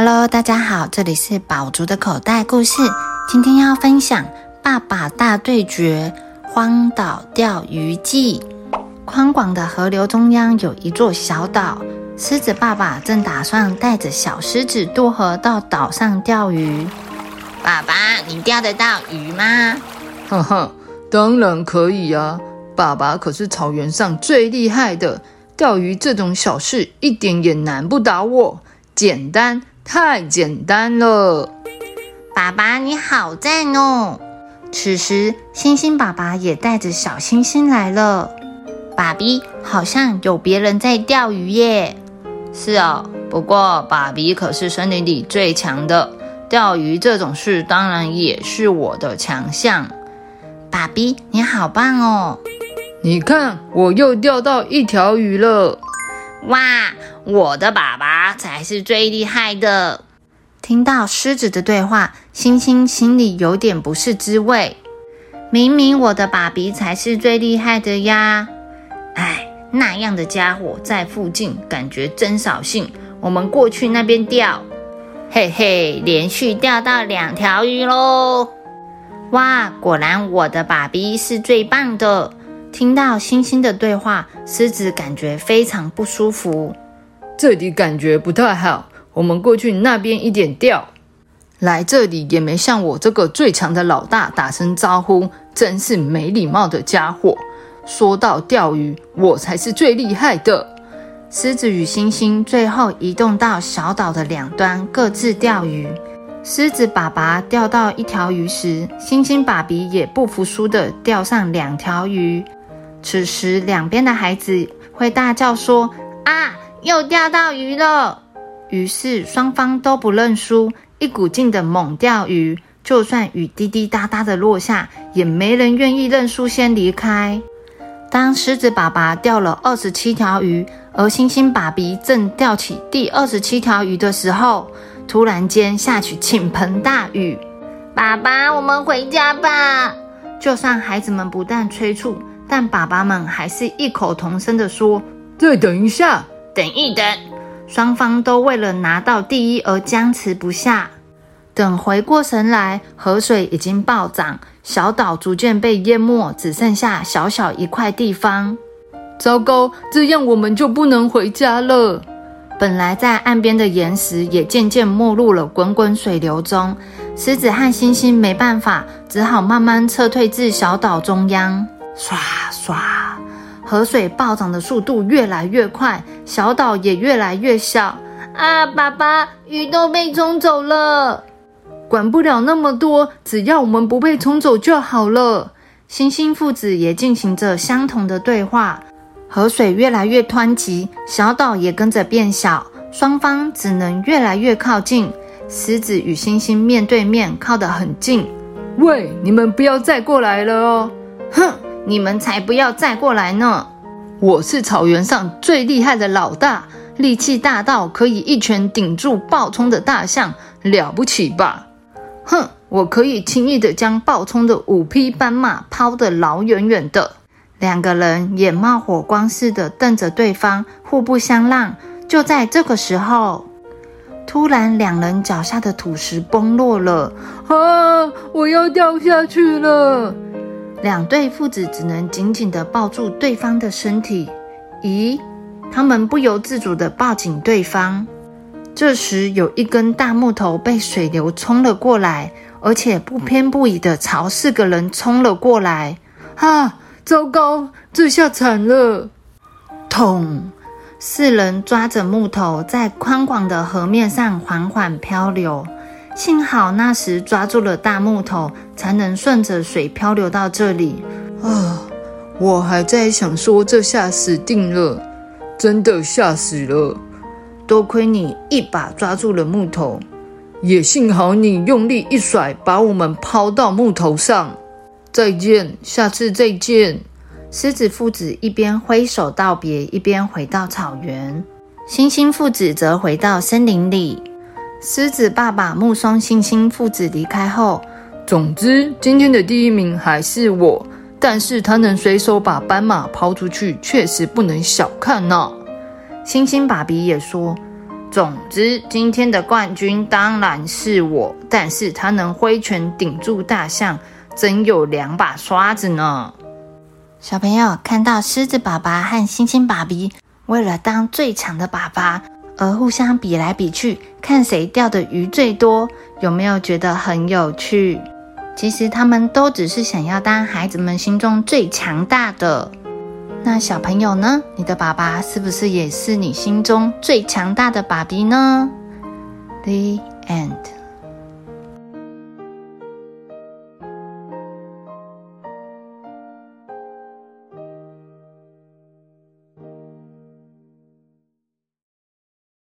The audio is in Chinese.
Hello，大家好，这里是宝竹的口袋故事。今天要分享《爸爸大对决：荒岛钓鱼记》。宽广的河流中央有一座小岛，狮子爸爸正打算带着小狮子渡河到岛上钓鱼。爸爸，你钓得到鱼吗？哈哈，当然可以啊！爸爸可是草原上最厉害的，钓鱼这种小事一点也难不倒我，简单。太简单了，爸爸你好赞哦！此时，星星爸爸也带着小星星来了。爸比，好像有别人在钓鱼耶。是哦，不过爸比可是森林里最强的，钓鱼这种事当然也是我的强项。爸比，你好棒哦！你看，我又钓到一条鱼了。哇，我的爸爸才是最厉害的！听到狮子的对话，星星心里有点不是滋味。明明我的爸比才是最厉害的呀！哎，那样的家伙在附近，感觉真扫兴。我们过去那边钓，嘿嘿，连续钓到两条鱼喽！哇，果然我的爸比是最棒的。听到星星的对话，狮子感觉非常不舒服。这里感觉不太好，我们过去那边一点钓。来这里也没向我这个最强的老大打声招呼，真是没礼貌的家伙。说到钓鱼，我才是最厉害的。狮子与星星最后移动到小岛的两端，各自钓鱼。狮子爸爸钓到一条鱼时，星星爸比也不服输的钓上两条鱼。此时，两边的孩子会大叫说：“啊，又钓到鱼了！”于是双方都不认输，一股劲的猛钓鱼。就算雨滴滴答答的落下，也没人愿意认输，先离开。当狮子爸爸钓了二十七条鱼，而星星爸比正钓起第二十七条鱼的时候，突然间下起倾盆大雨。爸爸，我们回家吧！就算孩子们不断催促。但爸爸们还是异口同声的说：“再等一下，等一等。”双方都为了拿到第一而僵持不下。等回过神来，河水已经暴涨，小岛逐渐被淹没，只剩下小小一块地方。糟糕，这样我们就不能回家了。本来在岸边的岩石也渐渐没入了滚滚水流中。狮子和猩猩没办法，只好慢慢撤退至小岛中央。唰唰，河水暴涨的速度越来越快，小岛也越来越小。啊，爸爸，鱼都被冲走了。管不了那么多，只要我们不被冲走就好了。星星父子也进行着相同的对话。河水越来越湍急，小岛也跟着变小，双方只能越来越靠近。狮子与星星面对面，靠得很近。喂，你们不要再过来了哦！哼。你们才不要再过来呢！我是草原上最厉害的老大，力气大到可以一拳顶住暴冲的大象，了不起吧？哼，我可以轻易的将暴冲的五匹斑马抛得老远远的。两个人眼冒火光似的瞪着对方，互不相让。就在这个时候，突然两人脚下的土石崩落了，啊！我要掉下去了！两对父子只能紧紧地抱住对方的身体。咦，他们不由自主地抱紧对方。这时，有一根大木头被水流冲了过来，而且不偏不倚地朝四个人冲了过来。啊，糟糕，这下惨了！痛！四人抓着木头，在宽广的河面上缓缓漂流。幸好那时抓住了大木头，才能顺着水漂流到这里。啊，我还在想说这下死定了，真的吓死了。多亏你一把抓住了木头，也幸好你用力一甩，把我们抛到木头上。再见，下次再见。狮子父子一边挥手道别，一边回到草原。星星父子则回到森林里。狮子爸爸目送星星父子离开后，总之今天的第一名还是我。但是他能随手把斑马抛出去，确实不能小看呢。星星爸比也说：“总之，今天的冠军当然是我，但是他能挥拳顶住大象，真有两把刷子呢。小朋友看到狮子爸爸和猩猩爸比为了当最强的爸爸而互相比来比去，看谁钓的鱼最多，有没有觉得很有趣？其实他们都只是想要当孩子们心中最强大的。那小朋友呢？你的爸爸是不是也是你心中最强大的爸比呢？The end.